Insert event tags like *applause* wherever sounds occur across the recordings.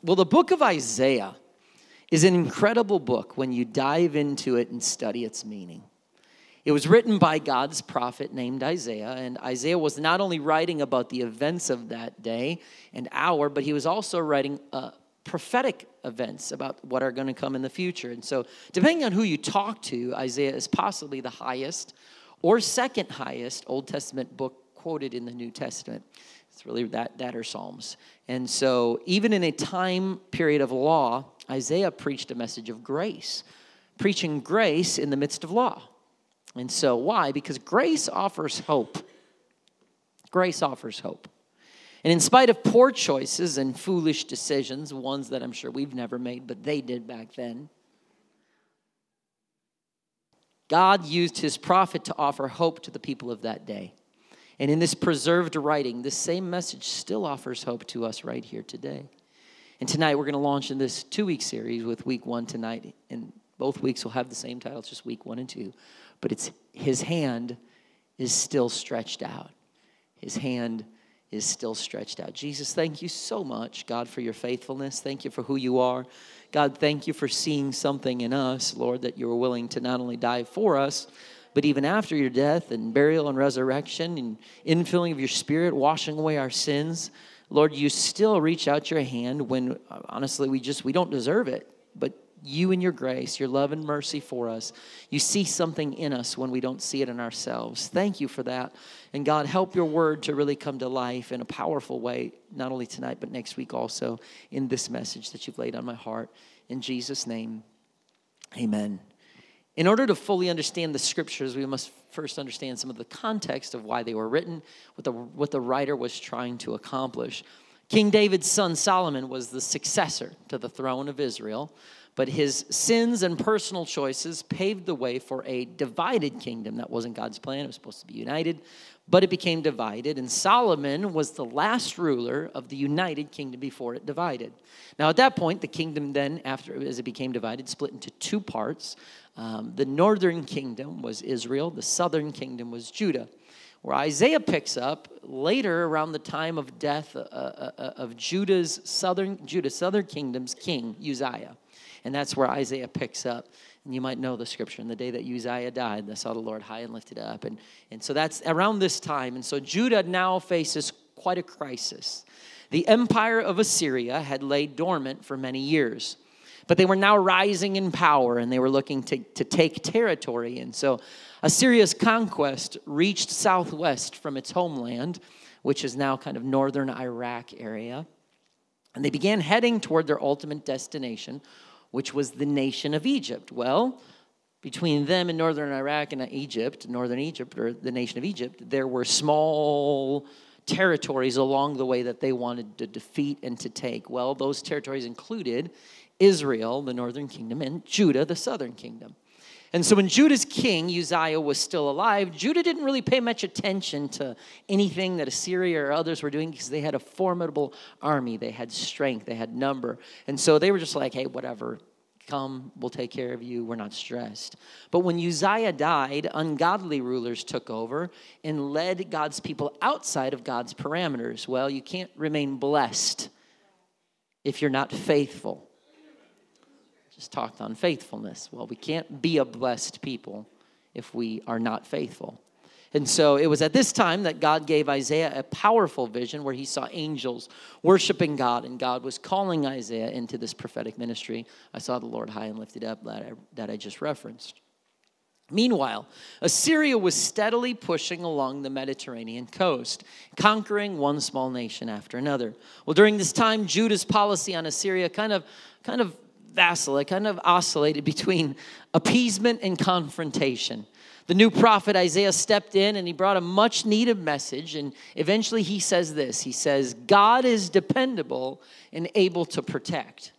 Well, the book of Isaiah is an incredible book when you dive into it and study its meaning. It was written by God's prophet named Isaiah, and Isaiah was not only writing about the events of that day and hour, but he was also writing uh, prophetic events about what are going to come in the future. And so, depending on who you talk to, Isaiah is possibly the highest or second highest Old Testament book quoted in the New Testament. It's really that, that or Psalms. And so, even in a time period of law, Isaiah preached a message of grace, preaching grace in the midst of law. And so, why? Because grace offers hope. Grace offers hope. And in spite of poor choices and foolish decisions, ones that I'm sure we've never made, but they did back then, God used his prophet to offer hope to the people of that day. And in this preserved writing, this same message still offers hope to us right here today. And tonight we're going to launch in this two week series with week one tonight. And both weeks will have the same title, it's just week one and two. But it's His hand is still stretched out. His hand is still stretched out. Jesus, thank you so much, God, for your faithfulness. Thank you for who you are. God, thank you for seeing something in us, Lord, that you were willing to not only die for us, but even after your death and burial and resurrection and infilling of your spirit, washing away our sins, Lord, you still reach out your hand when honestly we just we don't deserve it. But you and your grace, your love and mercy for us, you see something in us when we don't see it in ourselves. Thank you for that. And God, help your word to really come to life in a powerful way, not only tonight, but next week also in this message that you've laid on my heart. In Jesus' name, amen. In order to fully understand the scriptures, we must first understand some of the context of why they were written, what the, what the writer was trying to accomplish. King David's son Solomon was the successor to the throne of Israel, but his sins and personal choices paved the way for a divided kingdom. That wasn't God's plan, it was supposed to be united, but it became divided. And Solomon was the last ruler of the united kingdom before it divided. Now, at that point, the kingdom then, after as it became divided, split into two parts. Um, the northern kingdom was Israel, the southern kingdom was Judah. Where Isaiah picks up later around the time of death uh, uh, uh, of Judah's southern Judah's southern kingdom's king Uzziah, and that's where Isaiah picks up. You might know the scripture. In the day that Uzziah died, I saw the Lord high and lifted up, and and so that's around this time. And so Judah now faces quite a crisis. The empire of Assyria had laid dormant for many years but they were now rising in power and they were looking to, to take territory. And so Assyria's conquest reached southwest from its homeland, which is now kind of northern Iraq area. And they began heading toward their ultimate destination, which was the nation of Egypt. Well, between them and northern Iraq and Egypt, northern Egypt, or the nation of Egypt, there were small territories along the way that they wanted to defeat and to take. Well, those territories included Israel, the northern kingdom, and Judah, the southern kingdom. And so when Judah's king, Uzziah, was still alive, Judah didn't really pay much attention to anything that Assyria or others were doing because they had a formidable army. They had strength, they had number. And so they were just like, hey, whatever, come, we'll take care of you, we're not stressed. But when Uzziah died, ungodly rulers took over and led God's people outside of God's parameters. Well, you can't remain blessed if you're not faithful just talked on faithfulness. Well, we can't be a blessed people if we are not faithful. And so it was at this time that God gave Isaiah a powerful vision where he saw angels worshiping God, and God was calling Isaiah into this prophetic ministry. I saw the Lord high and lifted up that I, that I just referenced. Meanwhile, Assyria was steadily pushing along the Mediterranean coast, conquering one small nation after another. Well, during this time, Judah's policy on Assyria kind of, kind of vacillate, kind of oscillated between appeasement and confrontation. The new prophet Isaiah stepped in and he brought a much needed message. And eventually he says this He says, God is dependable and able to protect.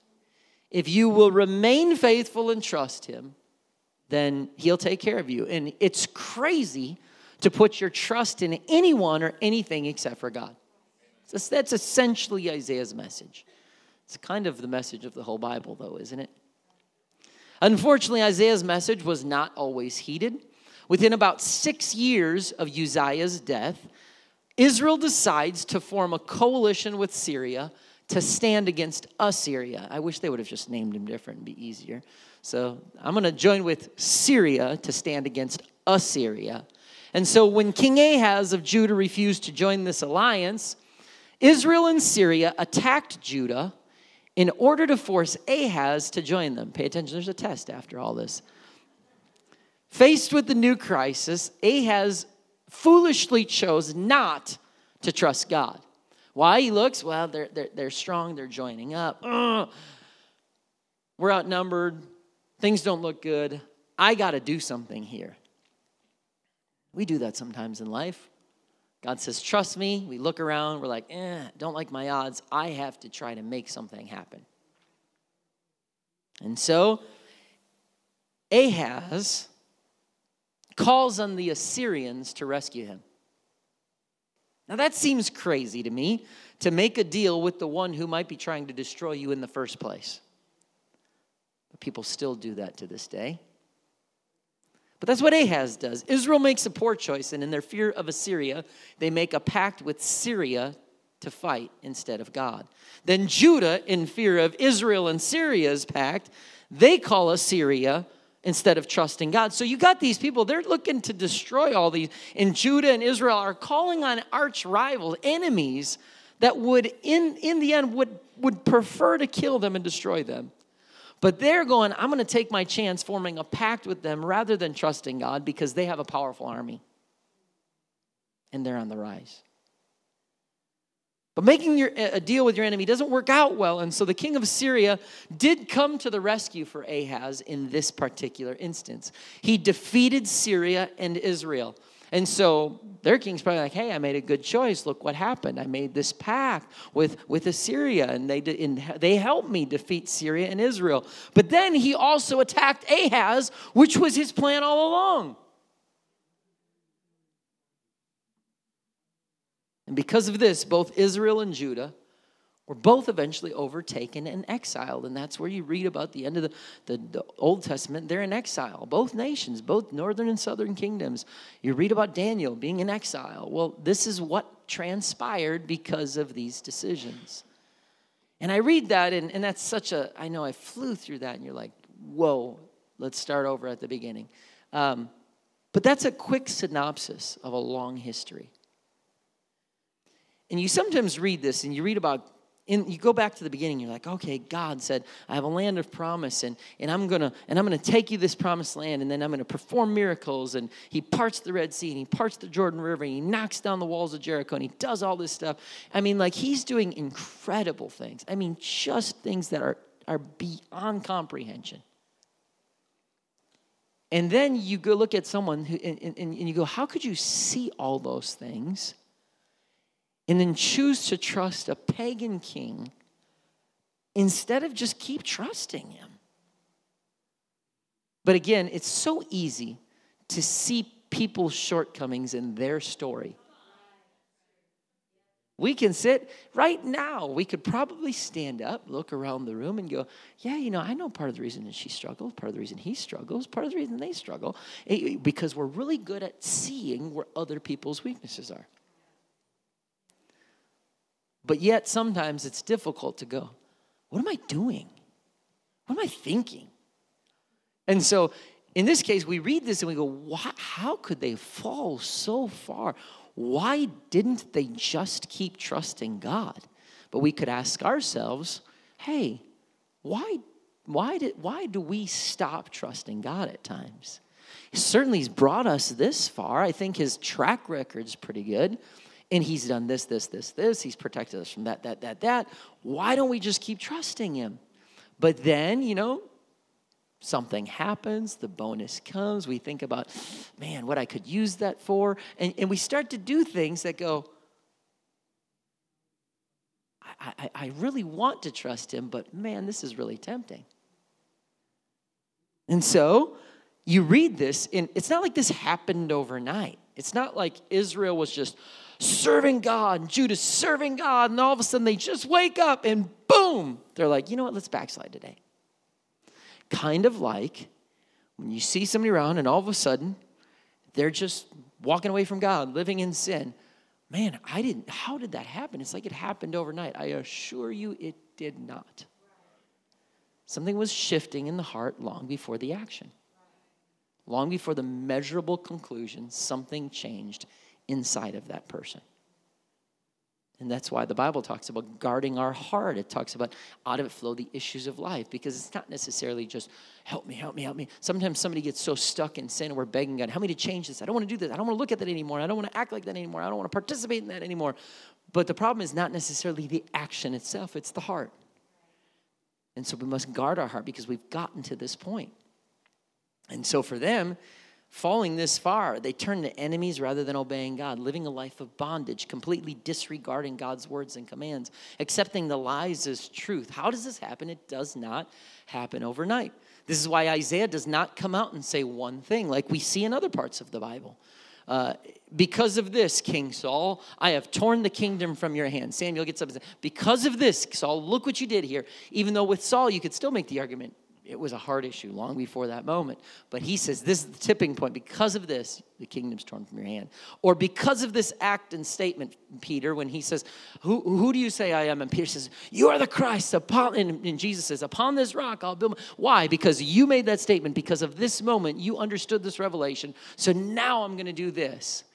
If you will remain faithful and trust him, then he'll take care of you. And it's crazy to put your trust in anyone or anything except for God. So that's essentially Isaiah's message. It's kind of the message of the whole Bible, though, isn't it? Unfortunately, Isaiah's message was not always heeded. Within about six years of Uzziah's death, Israel decides to form a coalition with Syria to stand against Assyria. I wish they would have just named him different and be easier. So I'm going to join with Syria to stand against Assyria. And so when King Ahaz of Judah refused to join this alliance, Israel and Syria attacked Judah in order to force Ahaz to join them. Pay attention, there's a test after all this. Faced with the new crisis, Ahaz foolishly chose not to trust God. Why? He looks, well, they're, they're, they're strong, they're joining up. Ugh. We're outnumbered, things don't look good. I got to do something here. We do that sometimes in life. God says, Trust me. We look around, we're like, eh, don't like my odds. I have to try to make something happen. And so, Ahaz calls on the Assyrians to rescue him. Now, that seems crazy to me to make a deal with the one who might be trying to destroy you in the first place. But people still do that to this day. But that's what Ahaz does. Israel makes a poor choice, and in their fear of Assyria, they make a pact with Syria to fight instead of God. Then Judah, in fear of Israel and Syria's pact, they call Assyria instead of trusting God. So you got these people, they're looking to destroy all these. And Judah and Israel are calling on arch rivals, enemies that would, in, in the end, would, would prefer to kill them and destroy them. But they're going, I'm going to take my chance forming a pact with them rather than trusting God because they have a powerful army. And they're on the rise. But making your, a deal with your enemy doesn't work out well. And so the king of Syria did come to the rescue for Ahaz in this particular instance. He defeated Syria and Israel. And so their king's probably like, hey, I made a good choice. Look what happened. I made this pact with, with Assyria, and they, did, and they helped me defeat Syria and Israel. But then he also attacked Ahaz, which was his plan all along. And because of this, both Israel and Judah were both eventually overtaken and exiled. And that's where you read about the end of the, the, the, Old Testament. They're in exile, both nations, both northern and southern kingdoms. You read about Daniel being in exile. Well, this is what transpired because of these decisions. And I read that, and, and that's such a, I know I flew through that, and you're like, whoa, let's start over at the beginning. Um, but that's a quick synopsis of a long history. And you sometimes read this and you read about in, you go back to the beginning you're like okay god said i have a land of promise and, and i'm gonna and i'm gonna take you this promised land and then i'm gonna perform miracles. And he parts the red sea and he parts the jordan river and he knocks down the walls of jericho and he does all this stuff. I mean like he's doing incredible things. I mean just things that are are beyond comprehension. And then you go look at someone who and, and, and you go how could you see all those things and then choose to trust a pagan king instead of just keep trusting him. But again, it's so easy to see people's shortcomings in their story. We can sit right now, we could probably stand up, look around the room, and go, Yeah, you know, I know part of the reason that she struggles, part of the reason he struggles, part of the reason they struggle, eh, because we're really good at seeing where other people's weaknesses are. But yet, sometimes it's difficult to go, What am I doing? What am I thinking? And so, in this case, we read this and we go, How could they fall so far? Why didn't they just keep trusting God? But we could ask ourselves, Hey, why, why, did, why do we stop trusting God at times? Certainly, He's brought us this far. I think His track record's pretty good and he's done this, this, this, this. He's protected us from that, that, that, that. Why don't we just keep trusting him? But then, you know, something happens, the bonus comes. We think about, man, what I could use that for. And, and we start to do things that go, I, I, I really want to trust him, but man, this is really tempting. And so you read this, and it's not like this happened overnight. It's not like Israel was just, serving God, and Judah's serving God, and all of a sudden they just wake up and boom, they're like, you know what, let's backslide today. Kind of like when you see somebody around and all of a sudden they're just walking away from God, living in sin. man, I didn't, how did that happen? It's like it happened overnight. I assure you it did not. Something was shifting in the heart long before the action. Long before the measurable conclusion, something changed inside of that person. And that's why the Bible talks about guarding our heart. It talks about out of it flow the issues of life because it's not necessarily just help me, help me, help me. Sometimes somebody gets so stuck in sin and we're begging God, help me to change this. I don't want to do this. I don't want to look at that anymore. I don't want to act like that anymore. I don't want to participate in that anymore. But the problem is not necessarily the action itself, it's the heart. And so we must guard our heart because we've gotten to this point. And so for them, falling this far, they turn to enemies rather than obeying God, living a life of bondage, completely disregarding God's words and commands, accepting the lies as truth. How does this happen? It does not happen overnight. This is why Isaiah does not come out and say one thing like we see in other parts of the Bible. Uh, because of this, King Saul, I have torn the kingdom from your hand. Samuel gets up and says, Because of this, Saul, look what you did here. Even though with Saul, you could still make the argument it was a hard issue long before that moment. But he says, This is the tipping point. Because of this, the kingdom's torn from your hand. Or because of this act and statement, Peter, when he says, Who, who do you say I am? And Peter says, You are the Christ. Upon, and, and Jesus says, Upon this rock I'll build. Why? Because you made that statement. Because of this moment, you understood this revelation. So now I'm going to do this.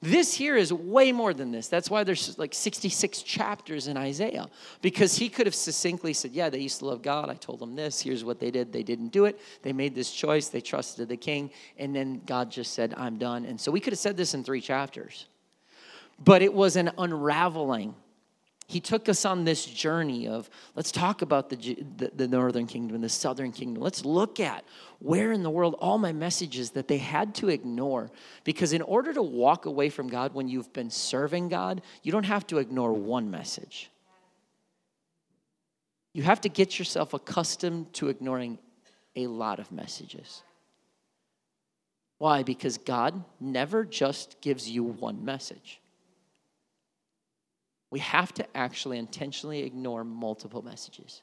This here is way more than this. That's why there's like 66 chapters in Isaiah, because he could have succinctly said, Yeah, they used to love God. I told them this. Here's what they did. They didn't do it. They made this choice. They trusted the king. And then God just said, I'm done. And so we could have said this in three chapters. But it was an unraveling he took us on this journey of let's talk about the, the, the, northern kingdom and the southern kingdom. Let's look at where in the world all my messages that they had to ignore. Because in order to walk away from god when you've been serving god you don't have to ignore one message. You have to get yourself accustomed to ignoring a lot of messages. Why? Because god never just gives you one message we have to actually intentionally ignore multiple messages.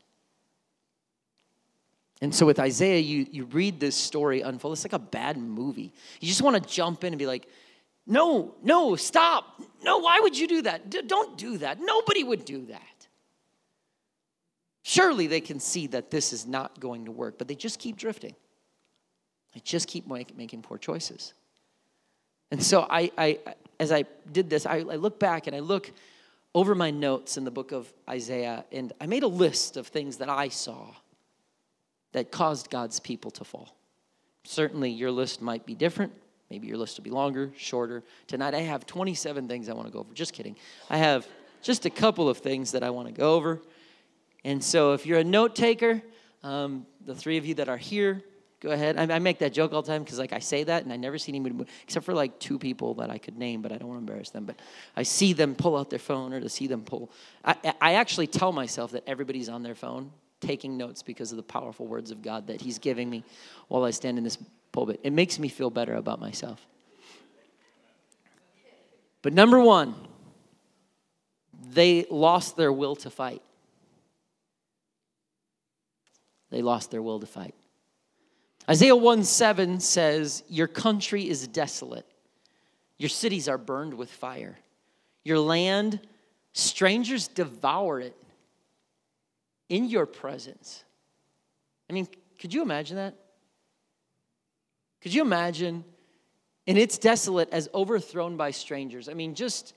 And so with Isaiah, you, you read this story unfold. It's like a bad movie. You just want to jump in and be like, no, no, stop. No, why would you do that? D- don't do that. Nobody would do that. Surely they can see that this is not going to work, but they just keep drifting. They just keep make, making poor choices. And so I, I, as I did this, I, I look back and I look over my notes in the book of Isaiah, and I made a list of things that I saw that caused God's people to fall. Certainly, your list might be different. Maybe your list will be longer, shorter. Tonight, I have 27 things I want to go over. Just kidding. I have just a couple of things that I want to go over. And so, if you're a note taker, um, the three of you that are here, Go ahead. I, I make that joke all the time because, like, I say that and I never see anybody move, except for like two people that I could name, but I don't want to embarrass them. But I see them pull out their phone or to see them pull. I, I actually tell myself that everybody's on their phone taking notes because of the powerful words of God that He's giving me while I stand in this pulpit. It makes me feel better about myself. But number one, they lost their will to fight. They lost their will to fight. Isaiah 1 7 says, Your country is desolate, your cities are burned with fire, your land, strangers devour it in your presence. I mean, could you imagine that? Could you imagine? And it's desolate as overthrown by strangers. I mean, just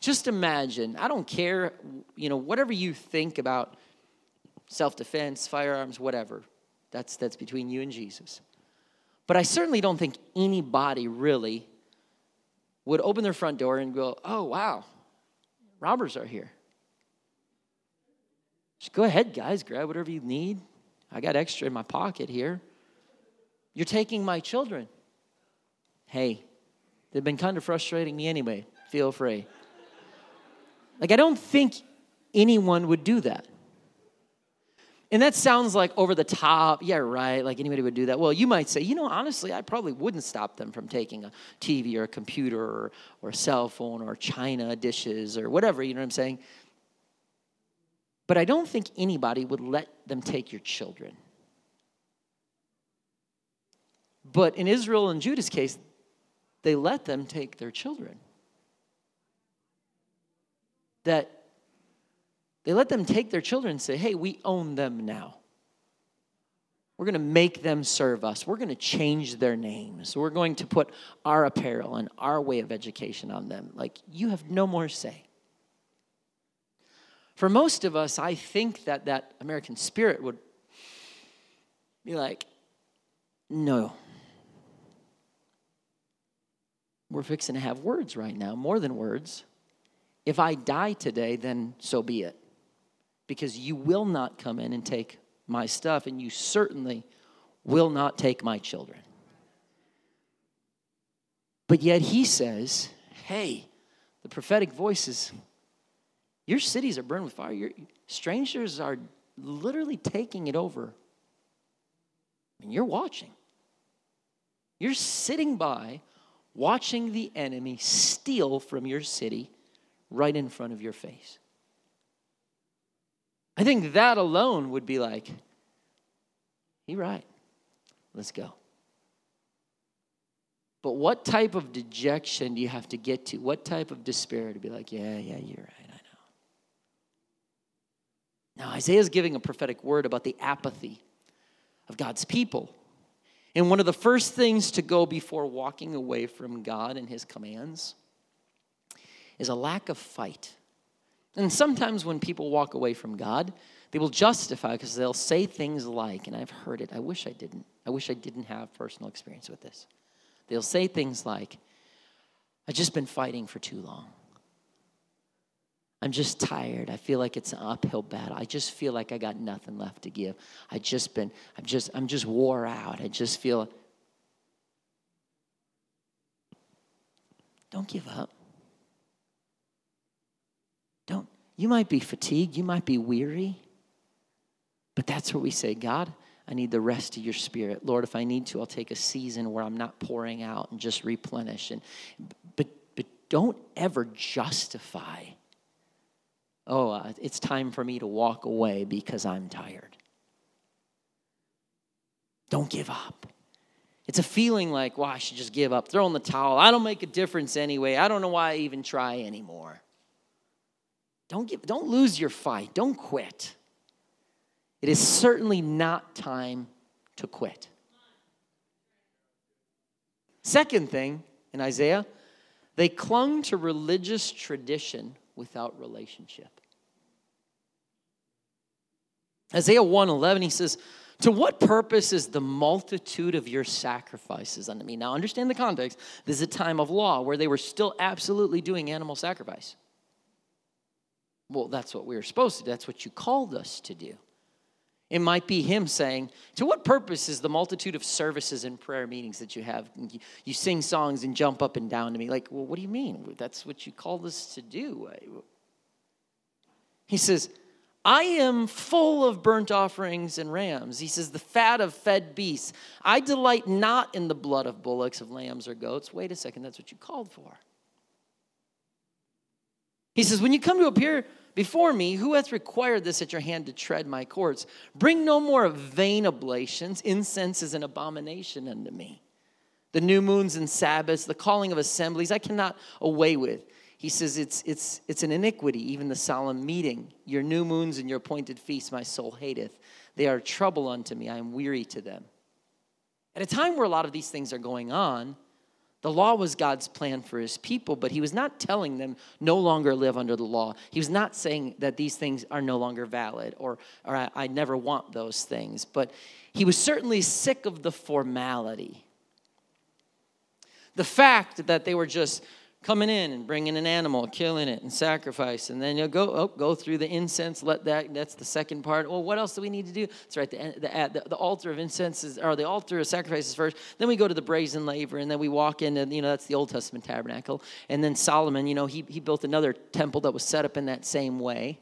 just imagine. I don't care, you know, whatever you think about self-defense, firearms, whatever. That's, that's between you and Jesus. But I certainly don't think anybody really would open their front door and go, oh, wow, robbers are here. Just go ahead, guys, grab whatever you need. I got extra in my pocket here. You're taking my children. Hey, they've been kind of frustrating me anyway. Feel free. Like, I don't think anyone would do that. And that sounds like over the top. Yeah, right. Like anybody would do that. Well, you might say, you know, honestly, I probably wouldn't stop them from taking a TV or a computer or, or a cell phone or china dishes or whatever. You know what I'm saying? But I don't think anybody would let them take your children. But in Israel and Judah's case, they let them take their children. that they let them take their children and say, hey, we own them now. We're going to make them serve us. We're going to change their names. We're going to put our apparel and our way of education on them. Like, you have no more say. For most of us, I think that that American spirit would be like, no. We're fixing to have words right now, more than words. If I die today, then so be it. Because you will not come in and take my stuff, and you certainly will not take my children. But yet he says, hey, the prophetic voices, your cities are burned with fire. Your strangers are literally taking it over. And you're watching. You're sitting by watching the enemy steal from your city right in front of your face. I think that alone would be like, you're right. Let's go. But what type of dejection do you have to get to? What type of despair to be like, yeah, yeah, you're right, I know. Now, Isaiah's giving a prophetic word about the apathy of God's people. And one of the first things to go before walking away from God and his commands is a lack of fight. And sometimes when people walk away from God, they will justify because they'll say things like, and I've heard it, I wish I didn't. I wish I didn't have personal experience with this. They'll say things like, I've just been fighting for too long. I'm just tired. I feel like it's an uphill battle. I just feel like I got nothing left to give. I just been, I'm just, I'm just wore out. I just feel. Don't give up. Don't. You might be fatigued. You might be weary. But that's where we say, God, I need the rest of your spirit. Lord, if I need to, I'll take a season where I'm not pouring out and just replenish. And, but, but don't ever justify, oh, uh, it's time for me to walk away because I'm tired. Don't give up. It's a feeling like, well, I should just give up, throw in the towel. I don't make a difference anyway. I don't know why I even try anymore. Don't, give, don't lose your fight. Don't quit. It is certainly not time to quit. Second thing in Isaiah, they clung to religious tradition without relationship. Isaiah 1:11 he says, "To what purpose is the multitude of your sacrifices unto me?" Now understand the context. This is a time of law where they were still absolutely doing animal sacrifice. Well, that's what we were supposed to. That's what you called us to do. It might be him saying, To what purpose is the multitude of services and prayer meetings that you have? You sing songs and jump up and down to me. Like, well, what do you mean? That's what you called us to do. He says, I am full of burnt offerings and rams. He says, the fat of fed beasts. I delight not in the blood of bullocks, of lambs, or goats. Wait a second, that's what you called for. He says, when you come to appear before me, who hath required this at your hand to tread my courts? Bring no more vain oblations. Incense is an abomination unto me. The new moons and Sabbaths, the calling of assemblies, I cannot away with. He says it's, it's, it's an iniquity, even the solemn meeting. Your new moons and your appointed feasts my soul hateth. They are trouble unto me. I am weary to them. At a time where a lot of these things are going on, the law was God's plan for his people, but he was not telling them no longer live under the law. He was not saying that these things are no longer valid or, or I, I never want those things. But he was certainly sick of the formality. The fact that they were just coming in and bringing an animal, killing it, and sacrifice, and then you'll go oh, go through the incense. Let that that's the second part. Well, what else do we need to do? That's right. The the, the, the altar of incense is, or the altar of sacrifices first. Then we go to the brazen laver, and then we walk into you know that's the Old Testament tabernacle. And then Solomon, you know, he he built another temple that was set up in that same way.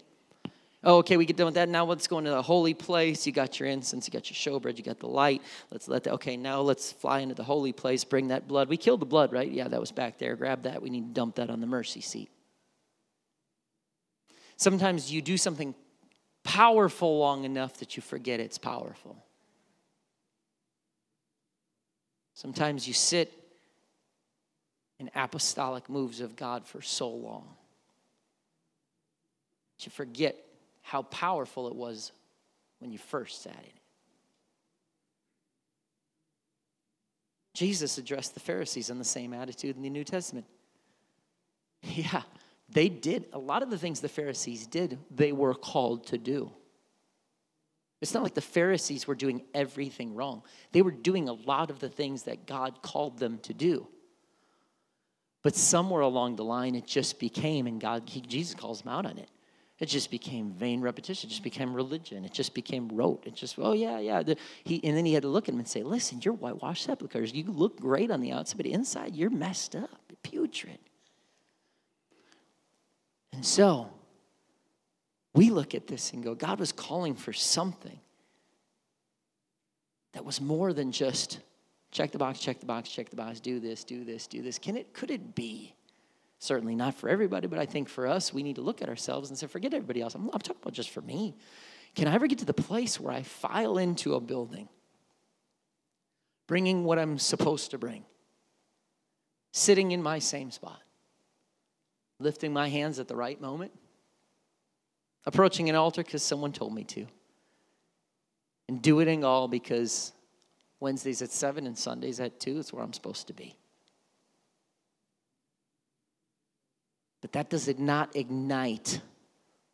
Oh, okay, we get done with that. Now let's go into the holy place. You got your incense, you got your showbread, you got the light. Let's let that, okay, now let's fly into the holy place, bring that blood. We killed the blood, right? Yeah, that was back there. Grab that. We need to dump that on the mercy seat. Sometimes you do something powerful long enough that you forget it's powerful. Sometimes you sit in apostolic moves of God for so long you forget how powerful it was when you first sat in it. Jesus addressed the Pharisees in the same attitude in the New Testament. *laughs* Yeah, they did. A lot of the things the Pharisees did, they were called to do. It's not like the Pharisees were doing everything wrong. They were doing a lot of the things that God called them to do. But somewhere along the line, it just became, and God, he, Jesus calls them out on it. It just became vain repetition. It just became religion. It just became rote. It just, oh yeah, yeah. The, he, and then he had to look at him and say, "Listen, you're whitewashed sepulchres. You look great on the outside, but inside you're messed up, putrid." And so, we look at this and go, God was calling for something that was more than just check the box, check the box, check the box, do this, do this, do this. Can it, could it be? Certainly not for everybody, but I think for us, we need to look at ourselves and say, forget everybody else. I'm, I'm talking about just for me. Can I ever get to the place where I file into a building, bringing what I'm supposed to bring, sitting in my same spot, lifting my hands at the right moment? approaching an altar because someone told me to, and doing it in all because Wednesdays at 7 and Sundays at 2 is where I'm supposed to be. But that does it not ignite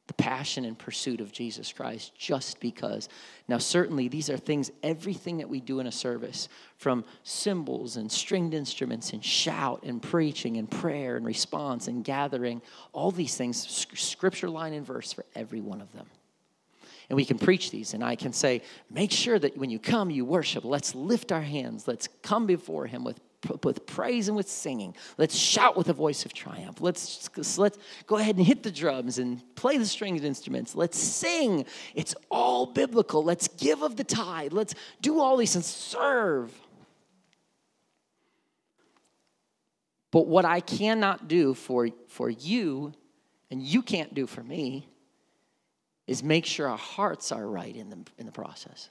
the passion and pursuit of Jesus Christ just because. Now, certainly, these are things, everything that we do in a service, from cymbals and stringed instruments and shout and preaching and prayer and response and gathering, all these things, scripture line and verse for every one of them. And we can preach these, and I can say, make sure that when you come, you worship. Let's lift our hands. Let's come before Him with with praise and with singing. Let's shout with a voice of triumph. Let's, let's go ahead and hit the drums and play the stringed instruments. Let's sing. It's all biblical. Let's give of the tithe. Let's do all these and serve. But what I cannot do for, for you, and you can't do for me, is make sure our hearts are right in the, in the process.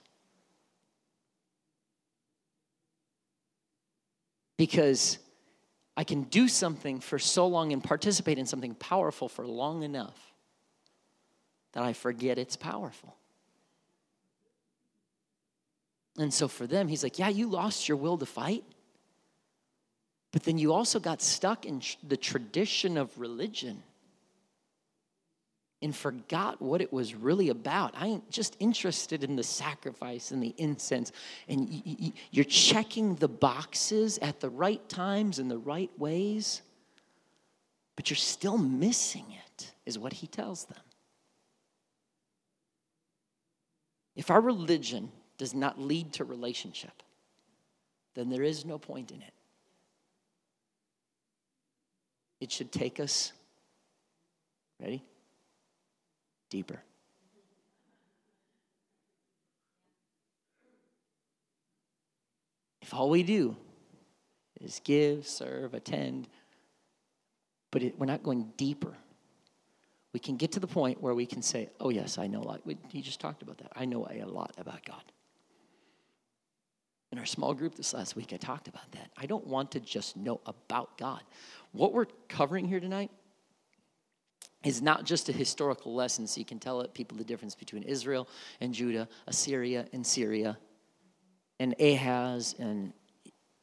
Because I can do something for so long and participate in something powerful for long enough that I forget it's powerful. And so for them, he's like, Yeah, you lost your will to fight, but then you also got stuck in the tradition of religion and forgot what it was really about. I ain't just interested in the sacrifice and the incense. And you're checking the boxes at the right times and the right ways, but you're still missing it, is what he tells them. If our religion does not lead to relationship, then there is no point in it. It should take us, ready? Deeper. If all we do is give, serve, attend, but it, we're not going deeper, we can get to the point where we can say, Oh, yes, I know a lot. He just talked about that. I know a lot about God. In our small group this last week, I talked about that. I don't want to just know about God. What we're covering here tonight is not just a historical lesson so you can tell people the difference between Israel and Judah, Assyria and Syria, and Ahaz and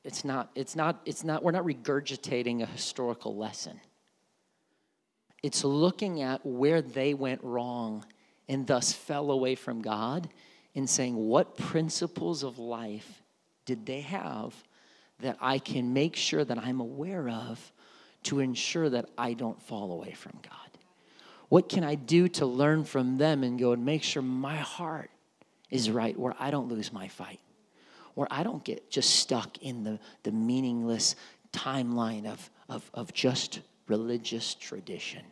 it's not it's not it's not we're not regurgitating a historical lesson. It's looking at where they went wrong and thus fell away from God and saying what principles of life did they have that I can make sure that I'm aware of to ensure that I don't fall away from God. What can I do to learn from them and go and make sure my heart is right where I don't lose my fight, where I don't get just stuck in the, the meaningless timeline of, of, of just religious tradition.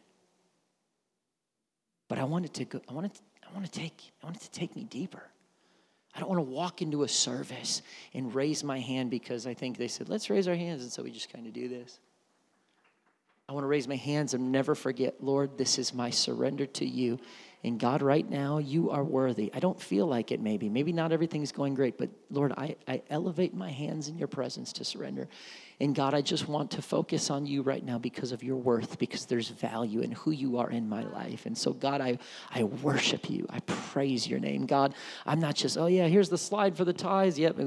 But I wanted to go, I wanted I want to take, I wanted to take me deeper. I don't want to walk into a service and raise my hand because I think they said, let's raise our hands. And so we just kind of do this. I want to raise my hands and never forget, Lord, this is my surrender to you. And God, right now, you are worthy. I don't feel like it, maybe. Maybe not everything's going great, but Lord, I, I elevate my hands in your presence to surrender. And God, I just want to focus on you right now because of your worth, because there's value in who you are in my life. And so, God, I, I worship you. I praise your name. God, I'm not just, oh, yeah, here's the slide for the tithes. Yep.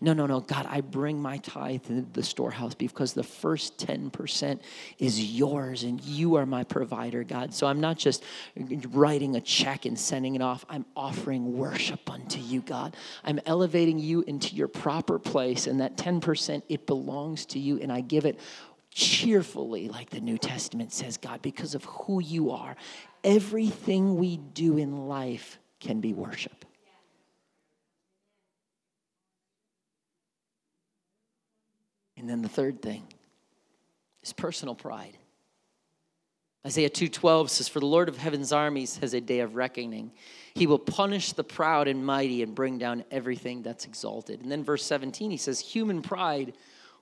No, no, no. God, I bring my tithe to the storehouse because the first 10% is yours and you are my provider, God. So I'm not just writing a check and sending it off, I'm offering worship unto you, God. I'm elevating you into your proper place, and that 10%, it belongs to you, and I give it cheerfully, like the New Testament says, God, because of who you are. Everything we do in life can be worship. And then the third thing is personal pride. Isaiah 2:12 says for the Lord of heaven's armies has a day of reckoning. He will punish the proud and mighty and bring down everything that's exalted. And then verse 17 he says human pride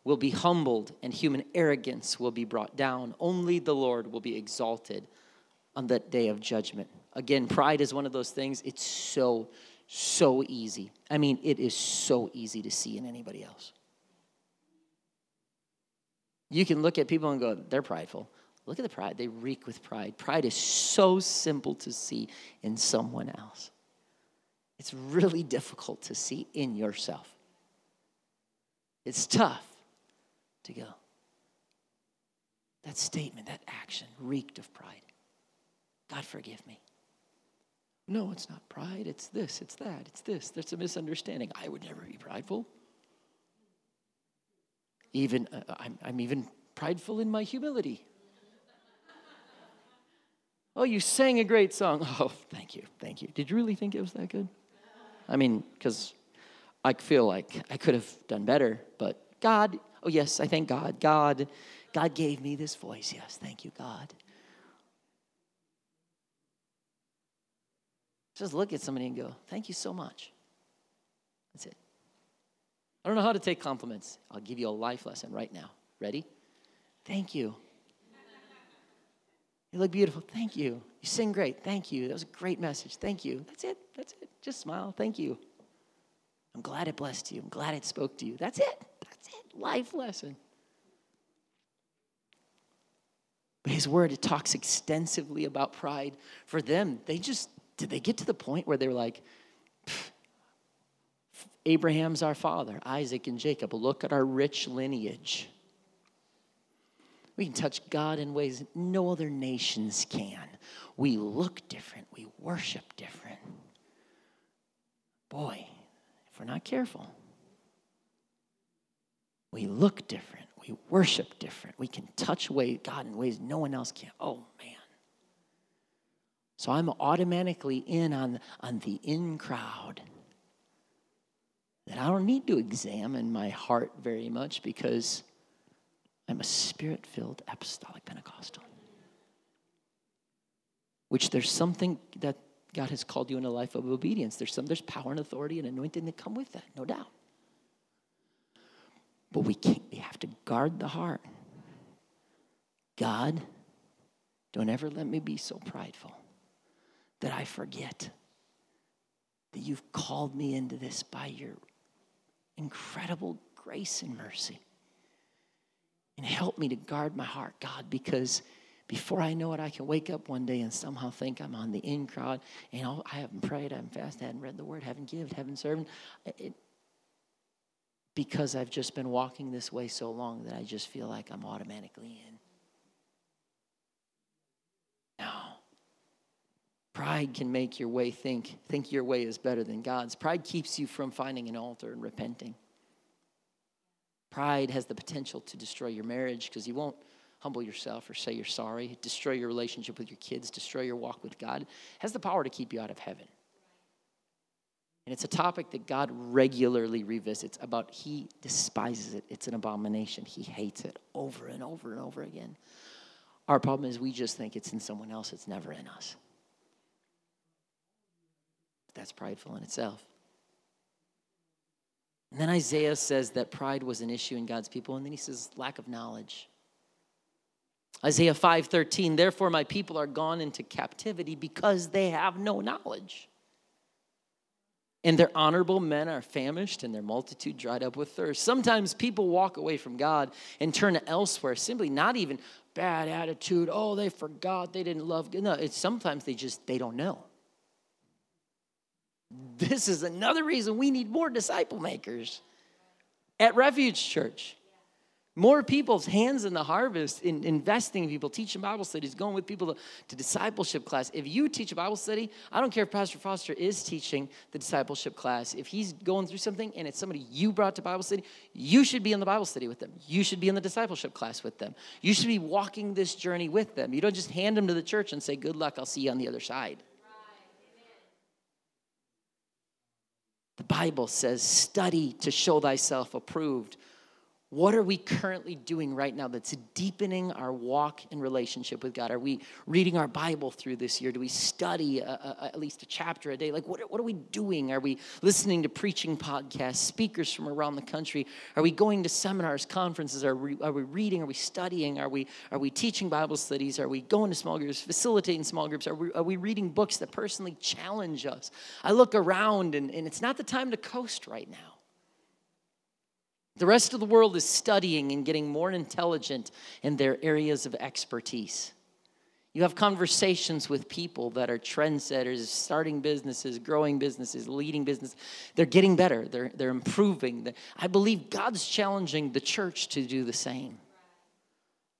will be humbled and human arrogance will be brought down. Only the Lord will be exalted on that day of judgment. Again, pride is one of those things, it's so, so easy. I mean, it is so easy to see in anybody else. You can look at people and go, they're prideful. Look at the pride. They reek with pride. Pride is so simple to see in someone else. It's really difficult to see in yourself. It's tough to go. That statement, that action reeked of pride. God, forgive me. No, it's not pride. It's this, it's that, it's this. There's a misunderstanding. I would never be prideful. Even, uh, I'm, I'm even prideful in my humility. Oh, you sang a great song. Oh, thank you, thank you. Did you really think it was that good? I mean, because I feel like I could have done better, but God, oh yes, I thank God. God, God gave me this voice. Yes, thank you, God. Just look at somebody and go, thank you so much. That's it. I don't know how to take compliments. I'll give you a life lesson right now. Ready? Thank you. You look beautiful. Thank you. You sing great. Thank you. That was a great message. Thank you. That's it. That's it. Just smile. Thank you. I'm glad it blessed you. I'm glad it spoke to you. That's it. Life lesson. But his word, it talks extensively about pride. For them, they just, did they get to the point where they were like, Abraham's our father, Isaac and Jacob. Look at our rich lineage. We can touch God in ways no other nations can. We look different. We worship different. Boy, if we're not careful, we look different. We worship different. We can touch way, God in ways no one else can. Oh, man. So I'm automatically in on, on the in crowd. That I don't need to examine my heart very much because I'm a spirit filled apostolic Pentecostal. Which there's something that God has called you in a life of obedience. There's some there's power and authority and anointing that come with that, no doubt. But we can't we have to guard the heart. God, don't ever let me be so prideful that I forget that you've called me into this by your incredible grace and mercy and help me to guard my heart, God, because before I know it, I can wake up one day and somehow think I'm on the in crowd and I have not prayed, I haven't fasted, I haven't read the word, haven't given, haven't served. It, because I've just been walking this way so long that I just feel like I'm automatically in. No. Pride can make your way think, think your way is better than God's. Pride keeps you from finding an altar and repenting. Pride has the potential to destroy your marriage because you won't humble yourself or say you're sorry, destroy your relationship with your kids, destroy your walk with God. It has the power to keep you out of heaven. And it's a topic that God regularly revisits about he despises it. It's an abomination. He hates it over and over and over again. Our problem is we just think it's in someone else, it's never in us. That's prideful in itself. And then Isaiah says that pride was an issue in God's people. And then he says, lack of knowledge. Isaiah 5:13 Therefore my people are gone into captivity because they have no knowledge. And their honorable men are famished and their multitude dried up with thirst. Sometimes people walk away from God and turn elsewhere, simply not even bad attitude. Oh, they forgot, they didn't love. No, it's sometimes they just they don't know. This is another reason we need more disciple makers at Refuge Church. More people's hands in the harvest, in investing in people, teaching Bible studies, going with people to, to, discipleship class. If you teach a Bible study, I don't care if Pastor Foster is teaching the discipleship class. If he's going through something and it's somebody you brought to Bible study, you should be in the Bible study with them. You should be in the discipleship class with them. You should be walking this journey with them. You don't just hand them to the church and say, Good luck, I'll see you on the other side. The Bible says, study to show thyself approved what are we currently doing right now that's deepening our walk in relationship with God? Are we reading our Bible through this year? Do we study a, a, at least a chapter a day? Like, what, what are we doing? Are we listening to preaching podcasts, speakers from around the country? Are we going to seminars, conferences? Are we, are we reading? Are we studying? Are we, are we teaching Bible studies? Are we going to small groups, facilitating small groups? Are we, are we reading books that personally challenge us? I look around, and, and it's not the time to coast right now. The rest of the world is studying and getting more intelligent in their areas of expertise. You have conversations with people that are trendsetters, starting businesses, growing businesses, leading business. They're getting better, they're, they're improving. I believe God's challenging the church to do the same.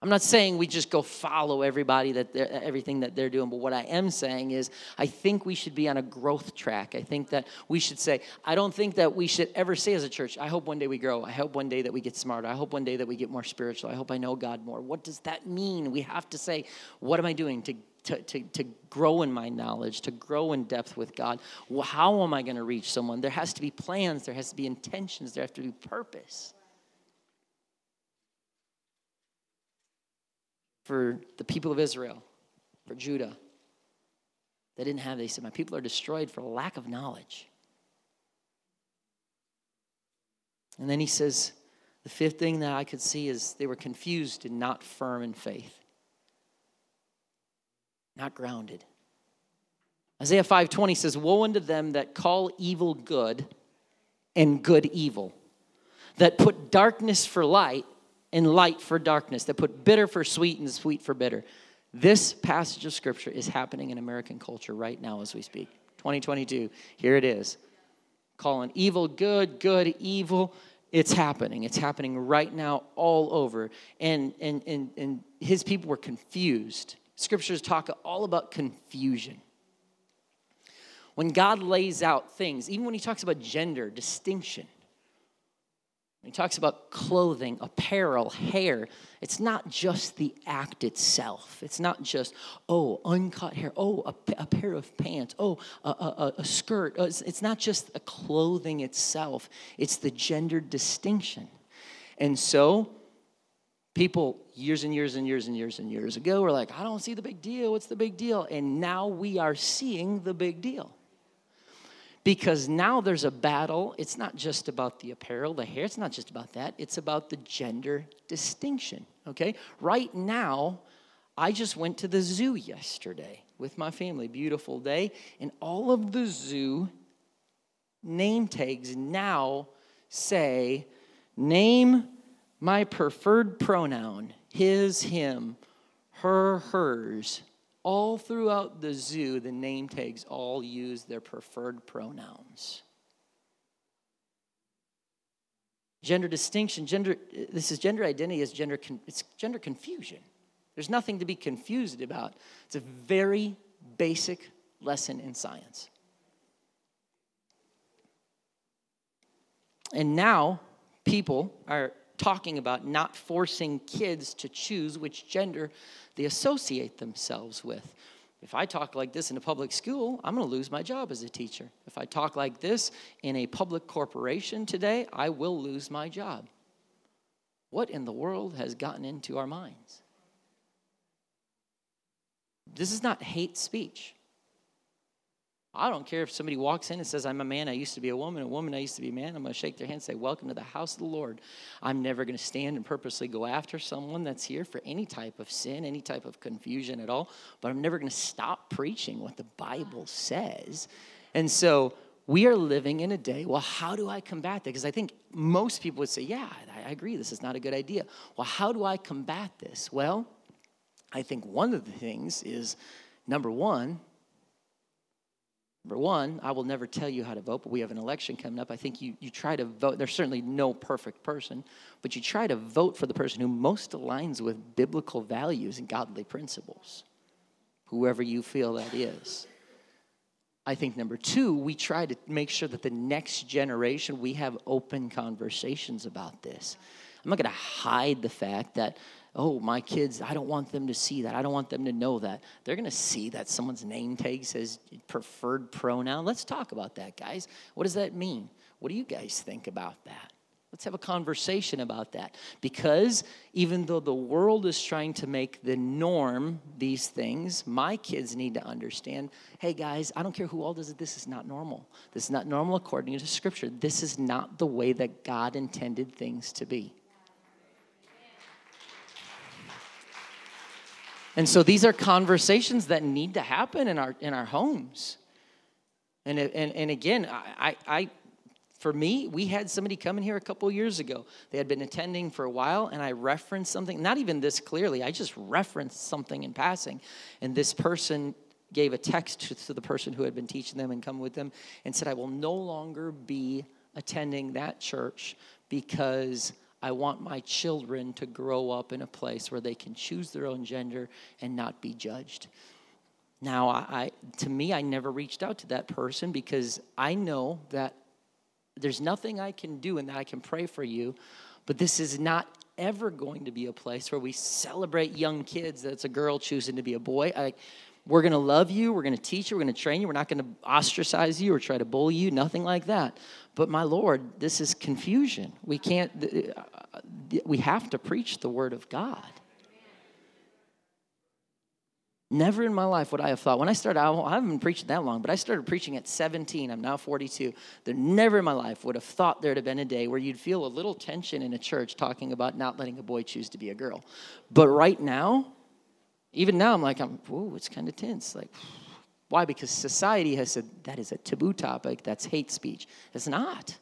I'm not saying we just go follow everybody that everything that they're doing, but what I am saying is I think we should be on a growth track. I think that we should say, I don't think that we should ever say as a church, I hope one day we grow. I hope one day that we get smarter. I hope one day that we get more spiritual. I hope I know God more. What does that mean? We have to say, what am I doing to to, to, to grow in my knowledge, to grow in depth with God. How am I going to reach someone? There has to be plans, there has to be intentions, there has to be purpose. For the people of Israel, for Judah. They didn't have, they said, My people are destroyed for lack of knowledge. And then he says, The fifth thing that I could see is they were confused and not firm in faith, not grounded. Isaiah 5:20 says, "Woe unto them that call evil good and good evil, that put darkness for light and light for darkness, that put bitter for sweet and sweet for bitter. This passage of scripture is happening in American culture right now as we speak. 2022, here it is. Calling evil good, good evil. It's happening. It's happening right now all over. And, and, and, and his people were confused. Scriptures talk all about confusion. When God lays out things, even when he talks about gender, distinction, he talks about clothing, apparel, hair. It's not just the act itself. It's not just, oh, uncut hair, oh, a, a pair of pants, oh, a, a, a skirt. Oh, it's, it's not just a clothing itself, it's the gender distinction. And so, people years and years and years and years and years ago were like, I don't see the big deal. What's the big deal? And now we are seeing the big deal because now there's a battle. It's not just about the apparel, the hair, it's not just about that. It's about the gender distinction, okay? Right now, I just went to the zoo yesterday with my family. Beautiful day. And all of the zoo name tags now say, name my preferred pronoun, his, him, her, hers, all throughout the zoo, the name tags all use their preferred pronouns. Gender distinction, gender, this is gender identity is gender, it's gender confusion. There's nothing to be confused about. It's a very basic lesson in science. And now people are talking about not forcing kids to choose which gender they associate themselves with. If I talk like this in a public school, I'm going to lose my job as a teacher. If I talk like this in a public corporation today, I will lose my job. What in the world has gotten into our minds? This is not hate speech. I don't care if somebody walks in and says, I'm a man, I used to be a woman, a woman, I used to be a man. I'm going to shake their hand and say, Welcome to the house of the Lord. I'm never going to stand and purposely go after someone that's here for any type of sin, any type of confusion at all, but I'm never going to stop preaching what the Bible says. And so we are living in a day, well, how do I combat that? Because I think most people would say, Yeah, I agree, this is not a good idea. Well, how do I combat this? Well, I think one of the things is number one, Number one, I will never tell you how to vote, but we have an election coming up. I think you, you try to vote. There's certainly no perfect person, but you try to vote for the person who most aligns with biblical values and godly principles, whoever you feel that is. I think number two, we try to make sure that the next generation, we have open conversations about this. I'm not going to hide the fact that oh, my kids, I don't want them to see that. I don't want them to know that. They're going to see that someone's name tag says preferred pronoun. Let's talk about that, guys. What does that mean? What do you guys think about that? Let's have a conversation about that. Because even though the world is trying to make the norm these things, my kids need to understand hey, guys, I don't care who all does it, this is not normal. This is not normal according to Scripture. This is not the way that God intended things to be. And so these are conversations that need to happen in our in our homes. And and, and again, I, I for me, we had somebody come in here a couple years ago. They had been attending for a while, and I referenced something, not even this clearly, I just referenced something in passing. And this person gave a text to the person who had been teaching them and come with them and said, I will no longer be attending that church because I want my children to grow up in a place where they can choose their own gender and not be judged. Now, I, to me, I never reached out to that person because I know that there's nothing I can do and that I can pray for you, but this is not ever going to be a place where we celebrate young kids that's a girl choosing to be a boy. I, we're going to love you. We're going to teach you. We're going to train you. We're not going to ostracize you or try to bully you. Nothing like that. But my Lord, this is confusion. We can't, uh, uh, we have to preach the word of God. Never in my life would I have thought, when I started, I haven't been preaching that long, but I started preaching at 17. I'm now 42. That never in my life would have thought there'd have been a day where you'd feel a little tension in a church talking about not letting a boy choose to be a girl. But right now, even now, I'm like, I'm, whoa, it's kind of tense. Like, *sighs* why? Because society has said that is a taboo topic, that's hate speech. It's not.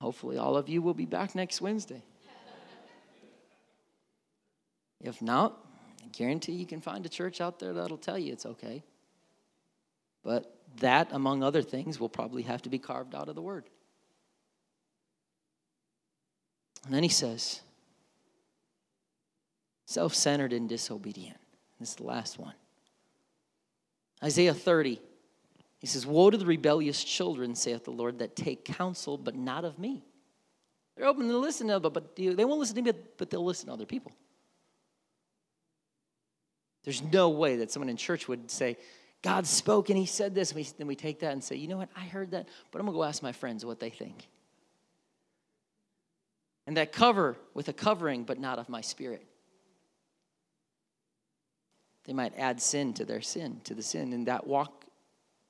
Hopefully, all of you will be back next Wednesday. If not, I guarantee you can find a church out there that'll tell you it's okay. But that, among other things, will probably have to be carved out of the word. And then he says, self centered and disobedient. This is the last one. Isaiah 30. He says, Woe to the rebellious children, saith the Lord, that take counsel, but not of me. They're open to listen to, but, but they won't listen to me, but they'll listen to other people. There's no way that someone in church would say, God spoke and he said this. And we, then we take that and say, you know what? I heard that, but I'm going to go ask my friends what they think. And that cover with a covering, but not of my spirit. They might add sin to their sin, to the sin, and that walk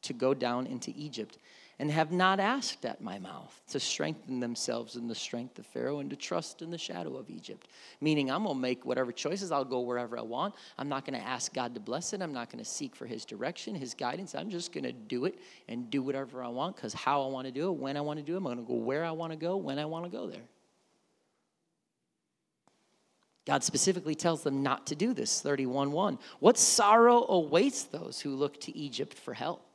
to go down into Egypt, and have not asked at my mouth to strengthen themselves in the strength of Pharaoh and to trust in the shadow of Egypt. Meaning, I'm to make whatever choices, I'll go wherever I want. I'm not to ask God to bless it. I'm not to seek for His direction, His guidance. I'm just to do it and do whatever I want because how I want to do it, when I want to do it, I'm to go where I want to go, when I want to go there. God specifically tells them not to do this, 31 1. What sorrow awaits those who look to Egypt for help?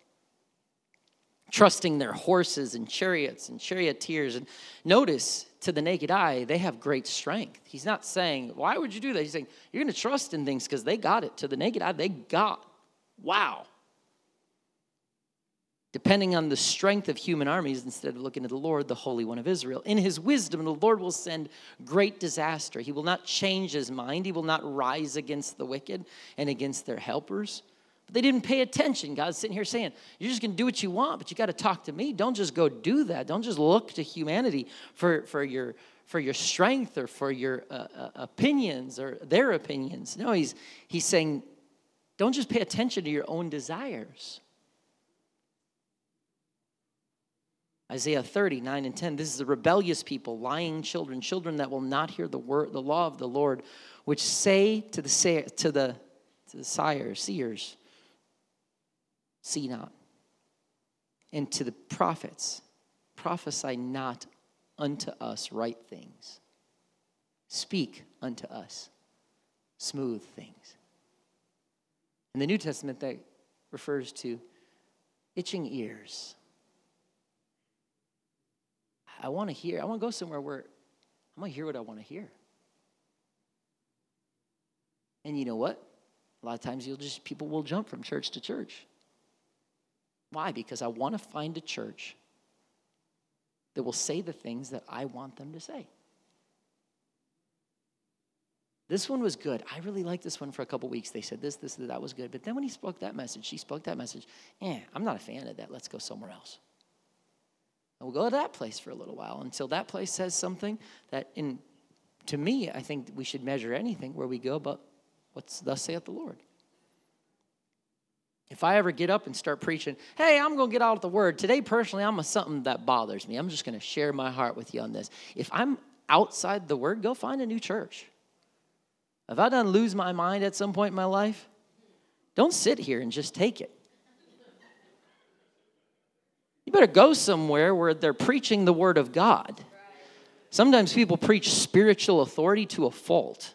Trusting their horses and chariots and charioteers. And notice, to the naked eye, they have great strength. He's not saying, Why would you do that? He's saying, You're going to trust in things because they got it. To the naked eye, they got, wow, depending on the strength of human armies instead of looking to the Lord, the Holy One of Israel. In his wisdom, the Lord will send great disaster. He will not change his mind, he will not rise against the wicked and against their helpers. But they didn't pay attention. God's sitting here saying, You're just going to do what you want, but you got to talk to me. Don't just go do that. Don't just look to humanity for, for, your, for your strength or for your uh, uh, opinions or their opinions. No, he's, he's saying, Don't just pay attention to your own desires. Isaiah 30, 9 and 10. This is the rebellious people, lying children, children that will not hear the word, the law of the Lord, which say to the say, to the to the sires, seers, see not. And to the prophets, prophesy not unto us right things. Speak unto us smooth things. In the New Testament, that refers to itching ears. I want to hear, I want to go somewhere where I'm going to hear what I want to hear. And you know what? A lot of times you'll just, people will jump from church to church. Why? Because I want to find a church that will say the things that I want them to say. This one was good. I really liked this one for a couple weeks. They said this, this, that was good. But then when he spoke that message, she spoke that message. Eh, I'm not a fan of that. Let's go somewhere else. And we'll go to that place for a little while until that place says something that, in to me, I think we should measure anything where we go, but what's thus saith the Lord. If I ever get up and start preaching, hey, I'm going to get out of the word. Today, personally, I'm a something that bothers me. I'm just going to share my heart with you on this. If I'm outside the word, go find a new church. If I done lose my mind at some point in my life, don't sit here and just take it. You better go somewhere where they're preaching the word of God. Sometimes people preach spiritual authority to a fault.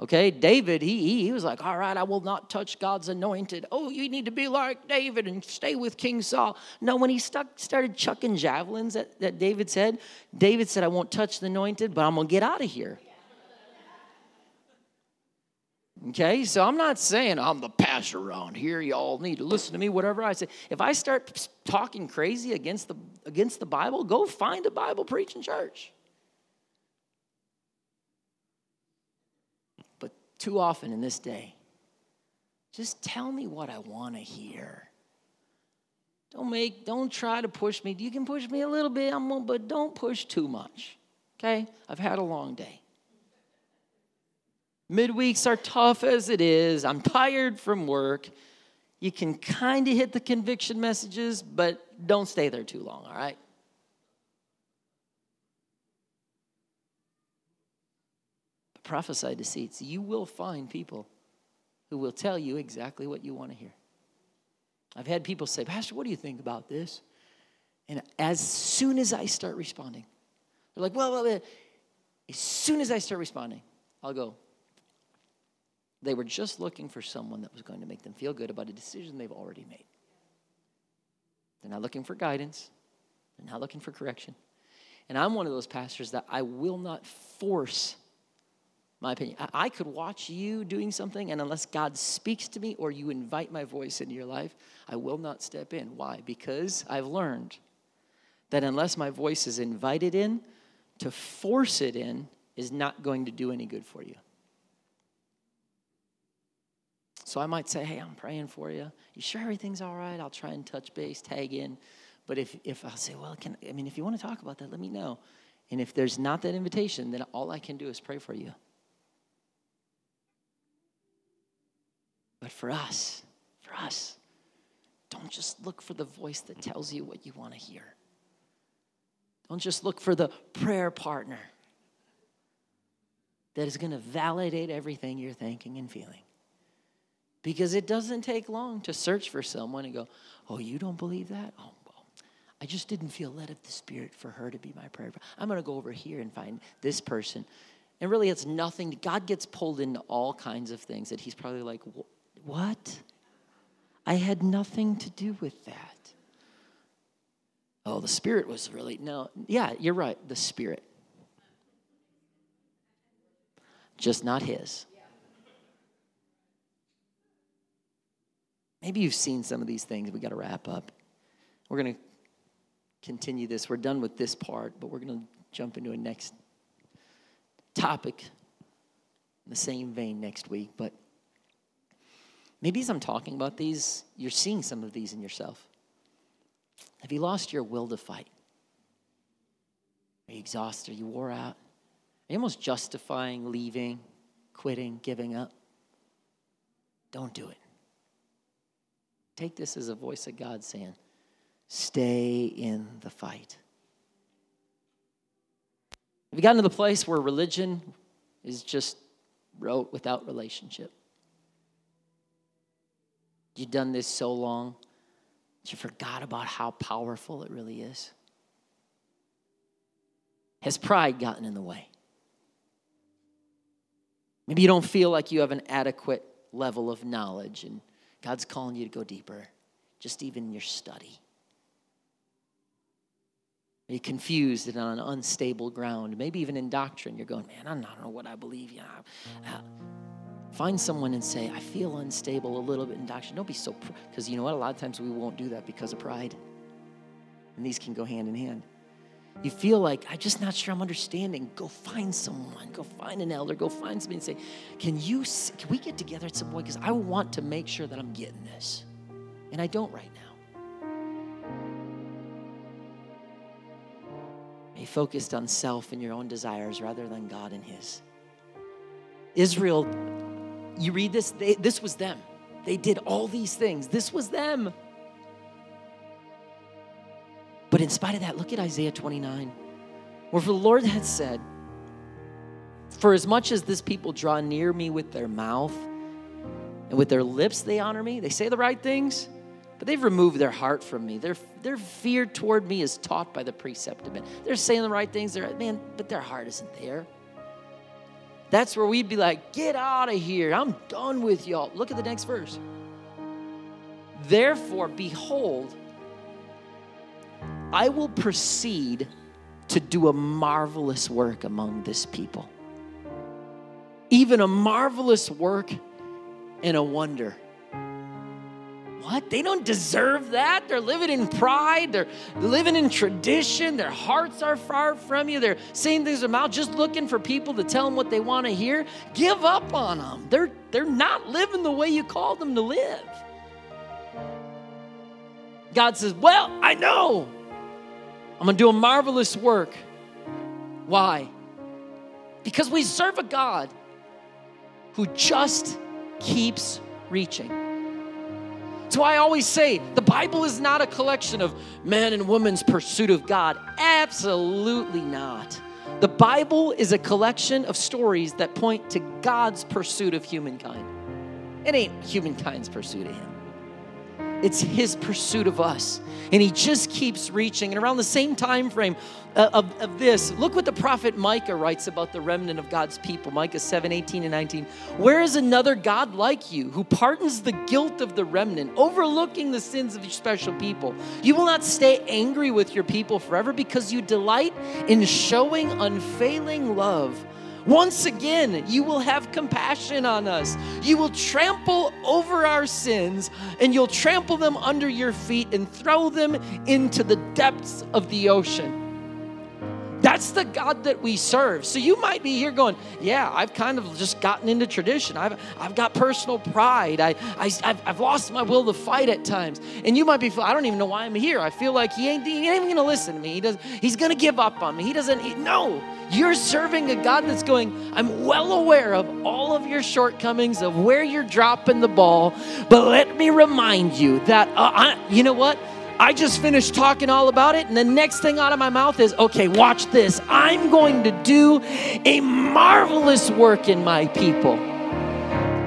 Okay, David, he, he was like, All right, I will not touch God's anointed. Oh, you need to be like David and stay with King Saul. No, when he stuck, started chucking javelins that, that David said, David said, I won't touch the anointed, but I'm going to get out of here. Okay, so I'm not saying I'm the pastor around here. Y'all need to listen to me, whatever I say. If I start talking crazy against the, against the Bible, go find a Bible preaching church. But too often in this day, just tell me what I want to hear. Don't make, don't try to push me. You can push me a little bit, but don't push too much. Okay? I've had a long day. Midweeks are tough as it is. I'm tired from work. You can kind of hit the conviction messages, but don't stay there too long, all right? Prophesy deceits. You will find people who will tell you exactly what you want to hear. I've had people say, Pastor, what do you think about this? And as soon as I start responding, they're like, well, well, uh, as soon as I start responding, I'll go, they were just looking for someone that was going to make them feel good about a decision they've already made. They're not looking for guidance, they're not looking for correction. And I'm one of those pastors that I will not force my opinion. I could watch you doing something, and unless God speaks to me or you invite my voice into your life, I will not step in. Why? Because I've learned that unless my voice is invited in, to force it in is not going to do any good for you. So I might say, hey, I'm praying for you. You sure everything's all right? I'll try and touch base, tag in. But if, if I'll say, well, can, I mean, if you want to talk about that, let me know. And if there's not that invitation, then all I can do is pray for you. But for us, for us, don't just look for the voice that tells you what you want to hear. Don't just look for the prayer partner that is going to validate everything you're thinking and feeling. Because it doesn't take long to search for someone and go, Oh, you don't believe that? Oh, well, I just didn't feel led of the Spirit for her to be my prayer. I'm going to go over here and find this person. And really, it's nothing. God gets pulled into all kinds of things that He's probably like, What? I had nothing to do with that. Oh, the Spirit was really, no. Yeah, you're right, the Spirit. Just not His. Maybe you've seen some of these things. We got to wrap up. We're going to continue this. We're done with this part, but we're going to jump into a next topic in the same vein next week. But maybe as I'm talking about these, you're seeing some of these in yourself. Have you lost your will to fight? Are you exhausted? Are you wore out? Are you almost justifying leaving, quitting, giving up? Don't do it. Take this as a voice of God saying, stay in the fight. Have you gotten to the place where religion is just rote without relationship? You've done this so long that you forgot about how powerful it really is. Has pride gotten in the way? Maybe you don't feel like you have an adequate level of knowledge, and God's calling you to go deeper, just even in your study. Are you confused and on unstable ground? Maybe even in doctrine, you're going, man, I don't know what I believe. You Yeah. Uh, find someone and say, I feel unstable a little bit in doctrine. Don't be so, because you know what? A lot of times we won't do that because of pride. And these can go hand in hand you feel like i'm just not sure i'm understanding. Go find someone go find an elder go find somebody and say can you can we get together at some point? Because i want to make sure that i'm getting this. And i don't right now. Be focused on self and your own desires rather than god and his. Israel you read this they, this was them. They did all these things. This was them but in spite of that, look at Isaiah 29, where the Lord had said, For as much as this people draw near me with their mouth and with their lips they honor me, they say the right things, but they've removed their heart from me. Their, their fear toward me is taught by the precept of it. They're saying the right things, they're, man, but their heart isn't there. That's where we'd be like, get out of here. I'm done with y'all. Look at the next verse. Therefore, behold, I will proceed to do a marvelous work among this people. Even a marvelous work and a wonder. What? They don't deserve that. They're living in pride. They're living in tradition. Their hearts are far from you. They're saying things in mouth, just looking for people to tell them what they want to hear. Give up on them. They're, they're not living the way you called them to live. God says, Well, I know. I'm going to do a marvelous work. Why? Because we serve a God who just keeps reaching. That's why I always say the Bible is not a collection of man and woman's pursuit of God. Absolutely not. The Bible is a collection of stories that point to God's pursuit of humankind. It ain't humankind's pursuit of Him. It's his pursuit of us. And he just keeps reaching. And around the same time frame uh, of, of this, look what the prophet Micah writes about the remnant of God's people. Micah 7, 18 and 19. Where is another God like you who pardons the guilt of the remnant, overlooking the sins of your special people? You will not stay angry with your people forever because you delight in showing unfailing love once again, you will have compassion on us. You will trample over our sins and you'll trample them under your feet and throw them into the depths of the ocean. That's the God that we serve. So you might be here going, Yeah, I've kind of just gotten into tradition. I've, I've got personal pride. I, I, I've, I've lost my will to fight at times. And you might be, I don't even know why I'm here. I feel like he ain't, he ain't even going to listen to me. He does, he's going to give up on me. He doesn't, he, no. You're serving a God that's going, I'm well aware of all of your shortcomings, of where you're dropping the ball. But let me remind you that, uh, I, you know what? I just finished talking all about it, and the next thing out of my mouth is, okay, watch this. I'm going to do a marvelous work in my people.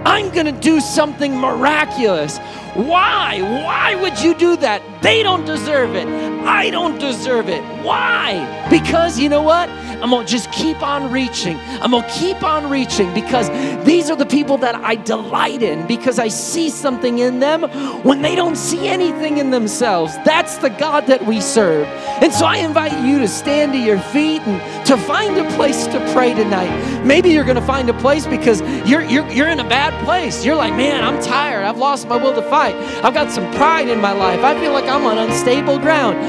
I'm going to do something miraculous. Why? Why would you do that? They don't deserve it. I don't deserve it. Why? Because you know what? I'm gonna just keep on reaching. I'm gonna keep on reaching because these are the people that I delight in because I see something in them when they don't see anything in themselves. That's the God that we serve. And so I invite you to stand to your feet and to find a place to pray tonight. Maybe you're gonna find a place because you're, you're, you're in a bad place. You're like, man, I'm tired. I've lost my will to fight. I've got some pride in my life. I feel like I'm on unstable ground.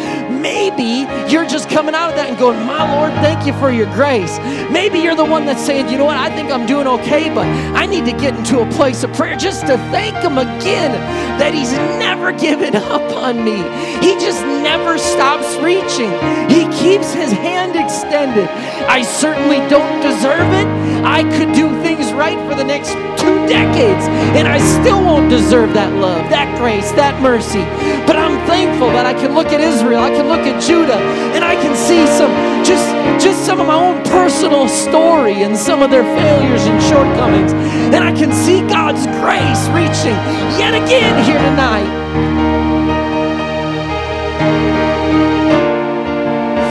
Maybe you're just coming out of that and going, My Lord, thank you for your grace. Maybe you're the one that's saying, You know what? I think I'm doing okay, but I need to get into a place of prayer just to thank Him again that He's never given *laughs* up on me. He just never stops reaching. He keeps His hand extended. I certainly don't deserve it. I could do things right for the next two decades, and I still won't deserve that love, that grace, that mercy. But I'm thankful that I can look at Israel, I can look at Judah, and I can see some just just some of my own personal story and some of their failures and shortcomings. And I can see God's grace reaching yet again here tonight.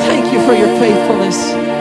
Thank you for your faithfulness.